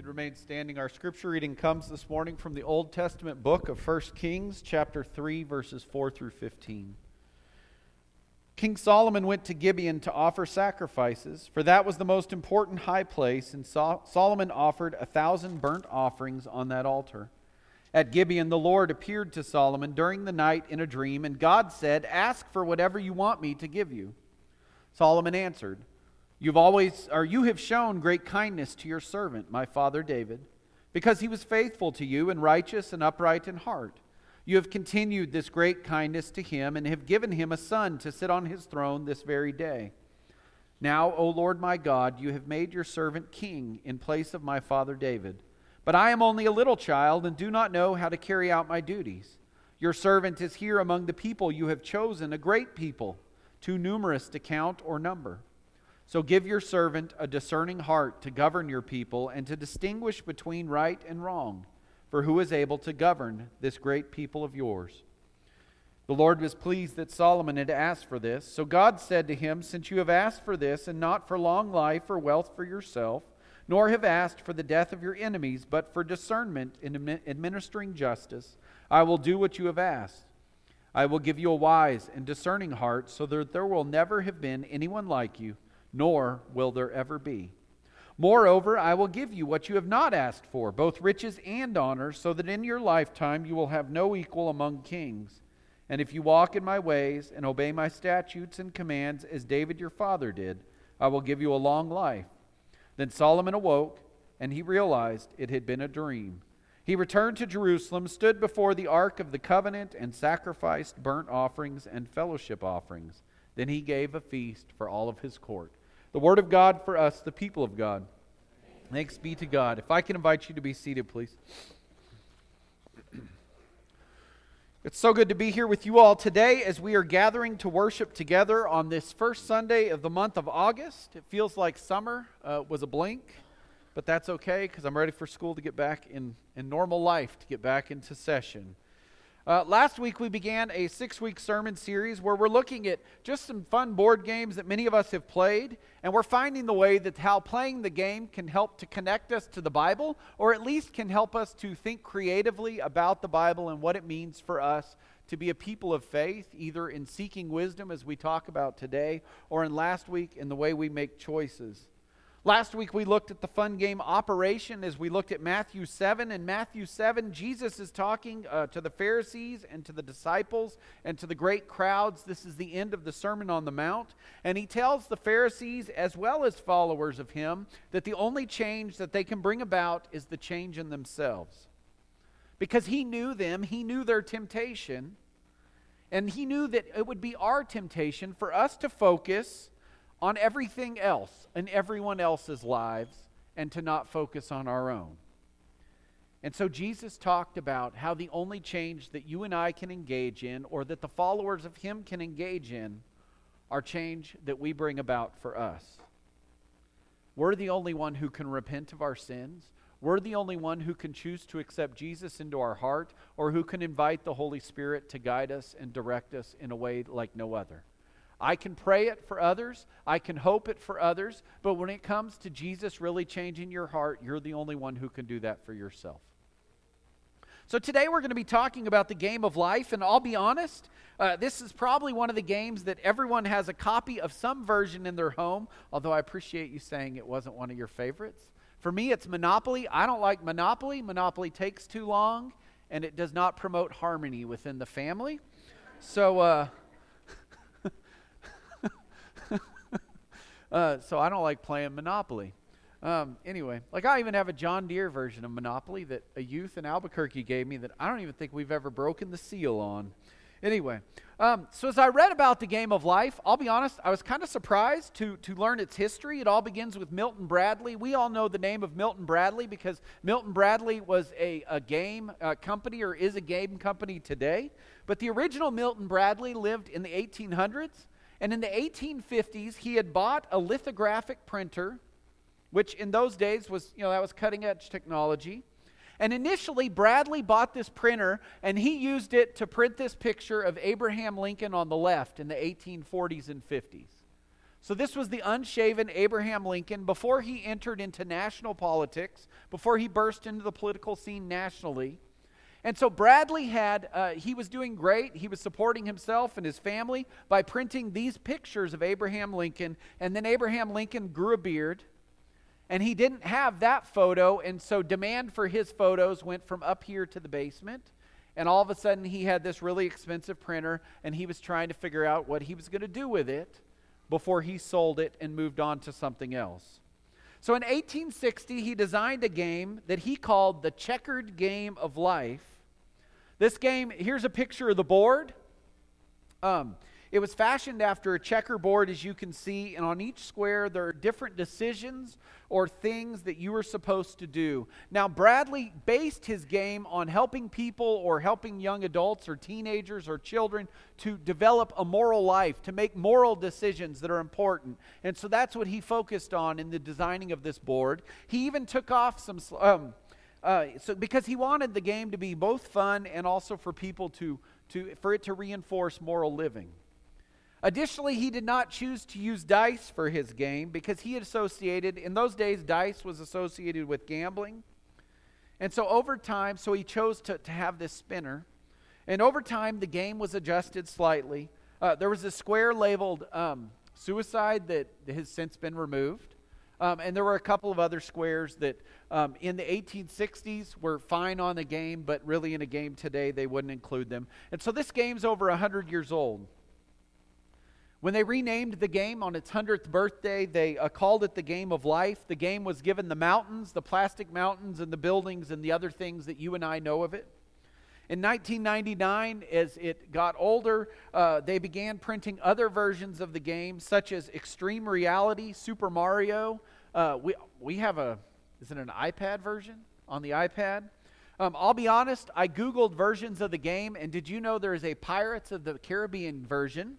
you'd remain standing, our scripture reading comes this morning from the Old Testament book of 1 Kings, chapter 3, verses 4 through 15. King Solomon went to Gibeon to offer sacrifices, for that was the most important high place, and Solomon offered a thousand burnt offerings on that altar. At Gibeon, the Lord appeared to Solomon during the night in a dream, and God said, Ask for whatever you want me to give you. Solomon answered, You've always, or you have shown great kindness to your servant, my father David, because he was faithful to you and righteous and upright in heart. You have continued this great kindness to him and have given him a son to sit on his throne this very day. Now, O Lord my God, you have made your servant king in place of my father David. But I am only a little child and do not know how to carry out my duties. Your servant is here among the people you have chosen, a great people, too numerous to count or number. So give your servant a discerning heart to govern your people and to distinguish between right and wrong. For who is able to govern this great people of yours? The Lord was pleased that Solomon had asked for this. So God said to him, Since you have asked for this, and not for long life or wealth for yourself, nor have asked for the death of your enemies, but for discernment in administering justice, I will do what you have asked. I will give you a wise and discerning heart, so that there will never have been anyone like you nor will there ever be. Moreover, I will give you what you have not asked for, both riches and honor, so that in your lifetime you will have no equal among kings. And if you walk in my ways and obey my statutes and commands as David your father did, I will give you a long life. Then Solomon awoke, and he realized it had been a dream. He returned to Jerusalem, stood before the ark of the covenant, and sacrificed burnt offerings and fellowship offerings. Then he gave a feast for all of his court. The Word of God for us, the people of God. Thanks be to God. If I can invite you to be seated, please. It's so good to be here with you all today as we are gathering to worship together on this first Sunday of the month of August. It feels like summer uh, was a blink, but that's okay because I'm ready for school to get back in, in normal life, to get back into session. Uh, last week, we began a six week sermon series where we're looking at just some fun board games that many of us have played, and we're finding the way that how playing the game can help to connect us to the Bible, or at least can help us to think creatively about the Bible and what it means for us to be a people of faith, either in seeking wisdom, as we talk about today, or in last week in the way we make choices. Last week we looked at the fun game Operation as we looked at Matthew 7. In Matthew 7, Jesus is talking uh, to the Pharisees and to the disciples and to the great crowds. This is the end of the Sermon on the Mount. And he tells the Pharisees, as well as followers of him, that the only change that they can bring about is the change in themselves. Because he knew them, he knew their temptation, and he knew that it would be our temptation for us to focus on everything else and everyone else's lives and to not focus on our own. And so Jesus talked about how the only change that you and I can engage in, or that the followers of Him can engage in, are change that we bring about for us. We're the only one who can repent of our sins. We're the only one who can choose to accept Jesus into our heart, or who can invite the Holy Spirit to guide us and direct us in a way like no other. I can pray it for others, I can hope it for others, but when it comes to Jesus really changing your heart, you're the only one who can do that for yourself. So, today we're going to be talking about the game of life, and I'll be honest, uh, this is probably one of the games that everyone has a copy of some version in their home, although I appreciate you saying it wasn't one of your favorites. For me, it's Monopoly. I don't like Monopoly. Monopoly takes too long, and it does not promote harmony within the family. So, uh, Uh, so I don't like playing Monopoly. Um, anyway, like I even have a John Deere version of Monopoly that a youth in Albuquerque gave me that I don't even think we've ever broken the seal on. Anyway, um, so as I read about the game of life, I'll be honest, I was kind of surprised to, to learn its history. It all begins with Milton Bradley. We all know the name of Milton Bradley because Milton Bradley was a, a game uh, company or is a game company today. But the original Milton Bradley lived in the 1800s. And in the 1850s, he had bought a lithographic printer, which in those days was, you know, that was cutting edge technology. And initially, Bradley bought this printer and he used it to print this picture of Abraham Lincoln on the left in the 1840s and 50s. So, this was the unshaven Abraham Lincoln before he entered into national politics, before he burst into the political scene nationally. And so Bradley had, uh, he was doing great. He was supporting himself and his family by printing these pictures of Abraham Lincoln. And then Abraham Lincoln grew a beard. And he didn't have that photo. And so demand for his photos went from up here to the basement. And all of a sudden, he had this really expensive printer. And he was trying to figure out what he was going to do with it before he sold it and moved on to something else. So in 1860, he designed a game that he called the Checkered Game of Life. This game, here's a picture of the board. Um, it was fashioned after a checkerboard, as you can see, and on each square there are different decisions or things that you are supposed to do. Now, Bradley based his game on helping people or helping young adults or teenagers or children to develop a moral life, to make moral decisions that are important. And so that's what he focused on in the designing of this board. He even took off some. Um, uh, so because he wanted the game to be both fun and also for people to, to for it to reinforce moral living Additionally, he did not choose to use dice for his game because he associated, in those days, dice was associated with gambling. And so over time, so he chose to, to have this spinner. And over time, the game was adjusted slightly. Uh, there was a square labeled um, suicide that has since been removed. Um, and there were a couple of other squares that um, in the 1860s were fine on the game, but really in a game today, they wouldn't include them. And so this game's over 100 years old. When they renamed the game on its 100th birthday, they uh, called it the Game of Life. The game was given the mountains, the plastic mountains, and the buildings, and the other things that you and I know of it. In 1999, as it got older, uh, they began printing other versions of the game, such as Extreme Reality, Super Mario. Uh, we, we have a, is it an iPad version on the iPad? Um, I'll be honest, I Googled versions of the game, and did you know there is a Pirates of the Caribbean version?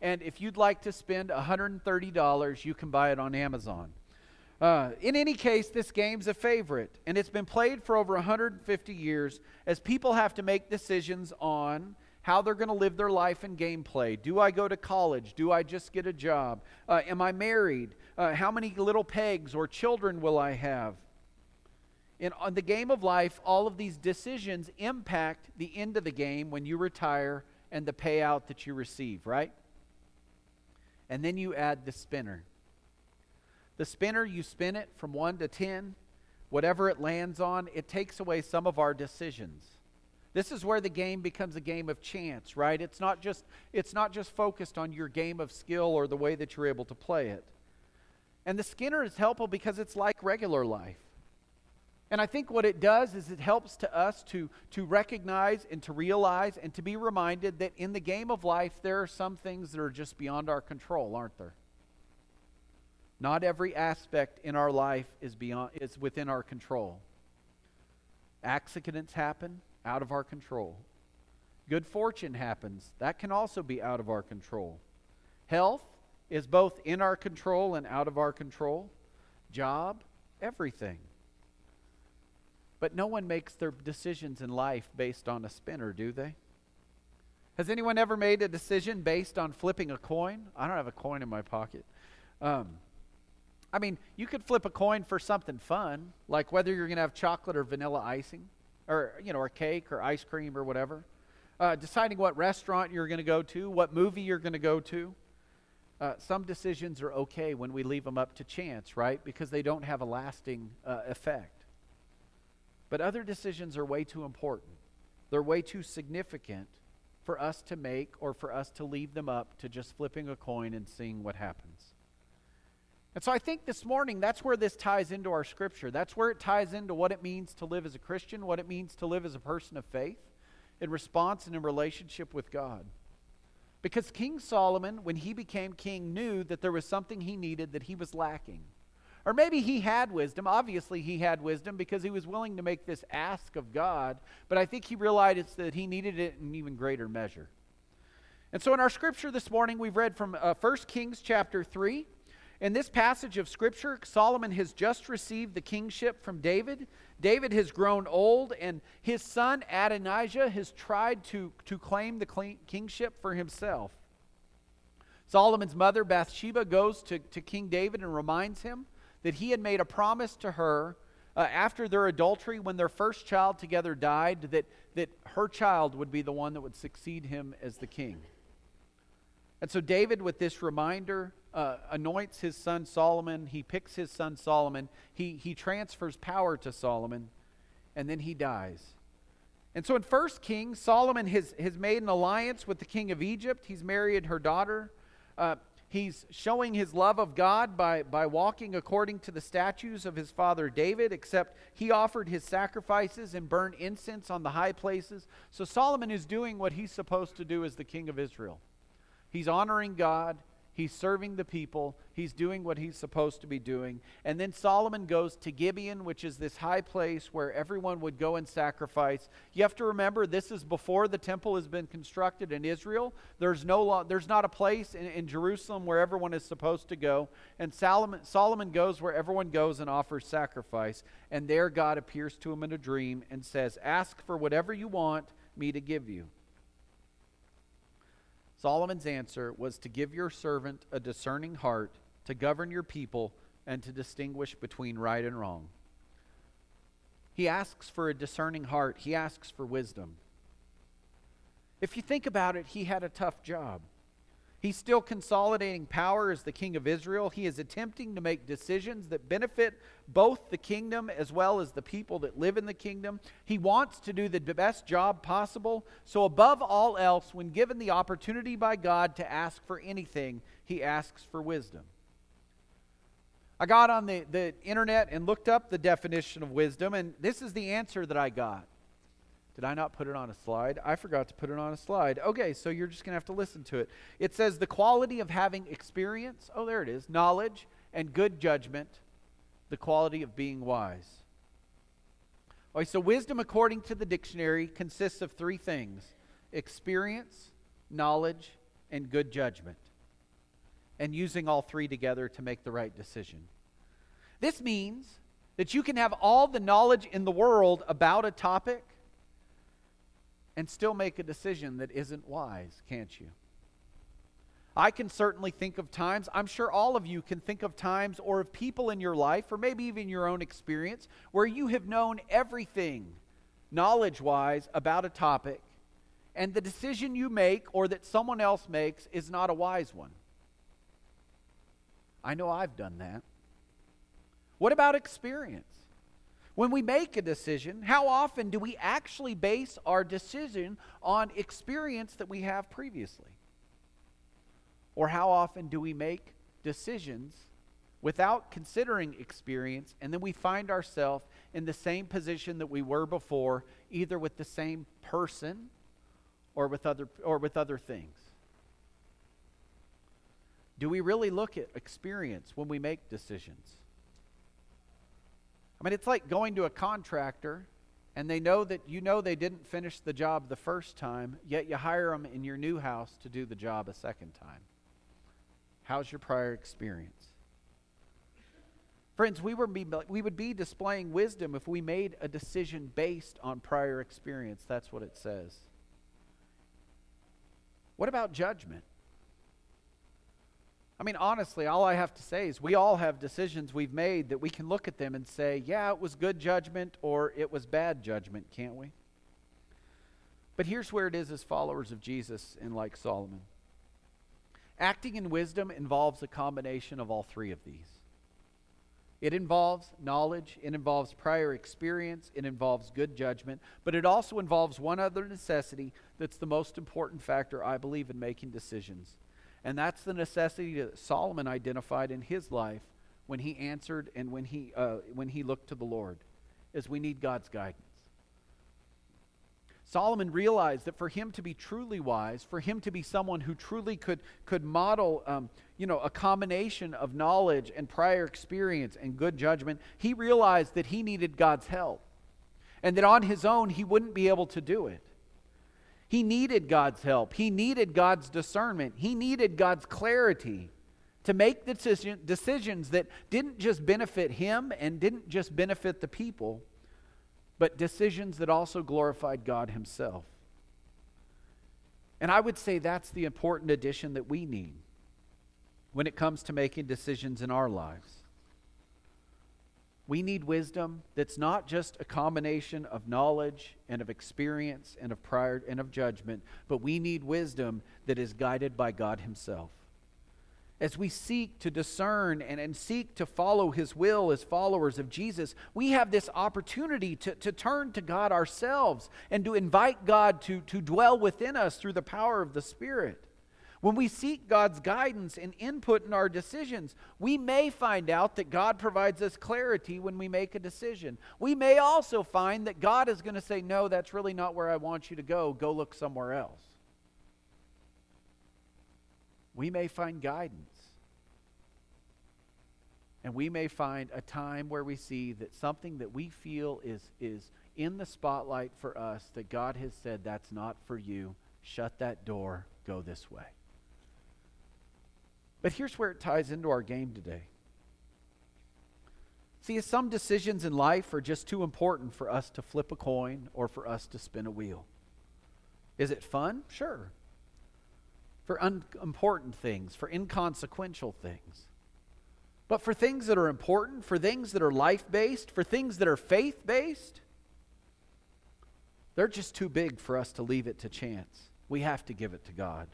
And if you'd like to spend $130, you can buy it on Amazon. Uh, in any case, this game's a favorite, and it's been played for over 150 years as people have to make decisions on how they're going to live their life in gameplay. Do I go to college? Do I just get a job? Uh, am I married? Uh, how many little pegs or children will I have? In on the game of life, all of these decisions impact the end of the game when you retire and the payout that you receive, right? And then you add the spinner. The spinner, you spin it from 1 to 10, whatever it lands on, it takes away some of our decisions. This is where the game becomes a game of chance, right? It's not just it's not just focused on your game of skill or the way that you're able to play it. And the spinner is helpful because it's like regular life. And I think what it does is it helps to us to, to recognize and to realize and to be reminded that in the game of life, there are some things that are just beyond our control, aren't there? Not every aspect in our life is, beyond, is within our control. Accidents happen out of our control. Good fortune happens. That can also be out of our control. Health is both in our control and out of our control. Job, everything. But no one makes their decisions in life based on a spinner, do they? Has anyone ever made a decision based on flipping a coin? I don't have a coin in my pocket. Um, I mean, you could flip a coin for something fun, like whether you're going to have chocolate or vanilla icing, or you know, or cake or ice cream or whatever. Uh, deciding what restaurant you're going to go to, what movie you're going to go to. Uh, some decisions are okay when we leave them up to chance, right? Because they don't have a lasting uh, effect. But other decisions are way too important. They're way too significant for us to make or for us to leave them up to just flipping a coin and seeing what happens. And so I think this morning that's where this ties into our scripture. That's where it ties into what it means to live as a Christian, what it means to live as a person of faith in response and in relationship with God. Because King Solomon, when he became king, knew that there was something he needed that he was lacking. Or maybe he had wisdom. Obviously, he had wisdom because he was willing to make this ask of God. But I think he realized that he needed it in even greater measure. And so in our scripture this morning, we've read from uh, 1 Kings chapter 3. In this passage of scripture, Solomon has just received the kingship from David. David has grown old, and his son Adonijah has tried to, to claim the kingship for himself. Solomon's mother, Bathsheba, goes to, to King David and reminds him that he had made a promise to her uh, after their adultery, when their first child together died, that, that her child would be the one that would succeed him as the king. And so David, with this reminder, uh, anoints his son Solomon. He picks his son Solomon. He, he transfers power to Solomon, and then he dies. And so in 1 Kings, Solomon has, has made an alliance with the king of Egypt. He's married her daughter. Uh, He's showing his love of God by, by walking according to the statutes of his father David, except he offered his sacrifices and burned incense on the high places. So Solomon is doing what he's supposed to do as the king of Israel. He's honoring God, He's serving the people. He's doing what he's supposed to be doing. And then Solomon goes to Gibeon, which is this high place where everyone would go and sacrifice. You have to remember, this is before the temple has been constructed in Israel. There's, no lo- there's not a place in, in Jerusalem where everyone is supposed to go. And Solomon, Solomon goes where everyone goes and offers sacrifice. And there God appears to him in a dream and says, Ask for whatever you want me to give you. Solomon's answer was to give your servant a discerning heart, to govern your people, and to distinguish between right and wrong. He asks for a discerning heart, he asks for wisdom. If you think about it, he had a tough job. He's still consolidating power as the king of Israel. He is attempting to make decisions that benefit both the kingdom as well as the people that live in the kingdom. He wants to do the best job possible. So, above all else, when given the opportunity by God to ask for anything, he asks for wisdom. I got on the, the internet and looked up the definition of wisdom, and this is the answer that I got. Did I not put it on a slide? I forgot to put it on a slide. Okay, so you're just going to have to listen to it. It says the quality of having experience, oh, there it is, knowledge and good judgment, the quality of being wise. Okay, so wisdom, according to the dictionary, consists of three things experience, knowledge, and good judgment. And using all three together to make the right decision. This means that you can have all the knowledge in the world about a topic and still make a decision that isn't wise, can't you? I can certainly think of times, I'm sure all of you can think of times or of people in your life, or maybe even your own experience, where you have known everything knowledge wise about a topic, and the decision you make or that someone else makes is not a wise one. I know I've done that. What about experience? When we make a decision, how often do we actually base our decision on experience that we have previously? Or how often do we make decisions without considering experience and then we find ourselves in the same position that we were before, either with the same person or with other, or with other things? Do we really look at experience when we make decisions? I mean, it's like going to a contractor and they know that you know they didn't finish the job the first time, yet you hire them in your new house to do the job a second time. How's your prior experience? Friends, we, be, we would be displaying wisdom if we made a decision based on prior experience. That's what it says. What about judgment? I mean, honestly, all I have to say is we all have decisions we've made that we can look at them and say, yeah, it was good judgment or it was bad judgment, can't we? But here's where it is as followers of Jesus and like Solomon. Acting in wisdom involves a combination of all three of these. It involves knowledge, it involves prior experience, it involves good judgment, but it also involves one other necessity that's the most important factor, I believe, in making decisions and that's the necessity that Solomon identified in his life when he answered and when he, uh, when he looked to the Lord, is we need God's guidance. Solomon realized that for him to be truly wise, for him to be someone who truly could, could model um, you know, a combination of knowledge and prior experience and good judgment, he realized that he needed God's help. And that on his own, he wouldn't be able to do it. He needed God's help. He needed God's discernment. He needed God's clarity to make decision, decisions that didn't just benefit him and didn't just benefit the people, but decisions that also glorified God Himself. And I would say that's the important addition that we need. when it comes to making decisions in our lives. We need wisdom that's not just a combination of knowledge and of experience and of prior and of judgment, but we need wisdom that is guided by God Himself. As we seek to discern and, and seek to follow His will as followers of Jesus, we have this opportunity to, to turn to God ourselves and to invite God to, to dwell within us through the power of the Spirit. When we seek God's guidance and input in our decisions, we may find out that God provides us clarity when we make a decision. We may also find that God is going to say, No, that's really not where I want you to go. Go look somewhere else. We may find guidance. And we may find a time where we see that something that we feel is, is in the spotlight for us, that God has said, That's not for you. Shut that door. Go this way. But here's where it ties into our game today. See, some decisions in life are just too important for us to flip a coin or for us to spin a wheel. Is it fun? Sure. For unimportant things, for inconsequential things. But for things that are important, for things that are life based, for things that are faith based, they're just too big for us to leave it to chance. We have to give it to God.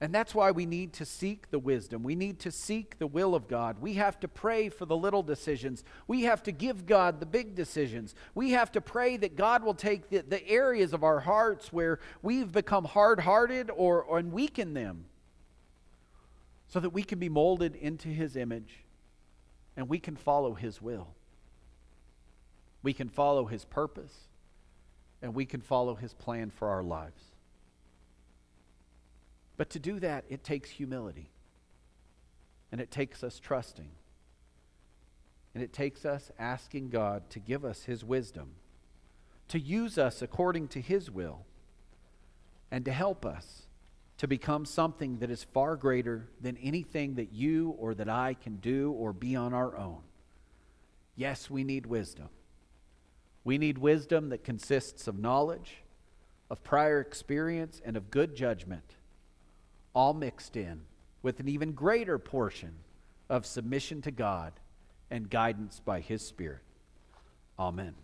And that's why we need to seek the wisdom. We need to seek the will of God. We have to pray for the little decisions. We have to give God the big decisions. We have to pray that God will take the, the areas of our hearts where we've become hard hearted or, or and weaken them so that we can be molded into His image and we can follow His will. We can follow His purpose and we can follow His plan for our lives. But to do that, it takes humility. And it takes us trusting. And it takes us asking God to give us His wisdom, to use us according to His will, and to help us to become something that is far greater than anything that you or that I can do or be on our own. Yes, we need wisdom. We need wisdom that consists of knowledge, of prior experience, and of good judgment all mixed in with an even greater portion of submission to God and guidance by His Spirit. Amen.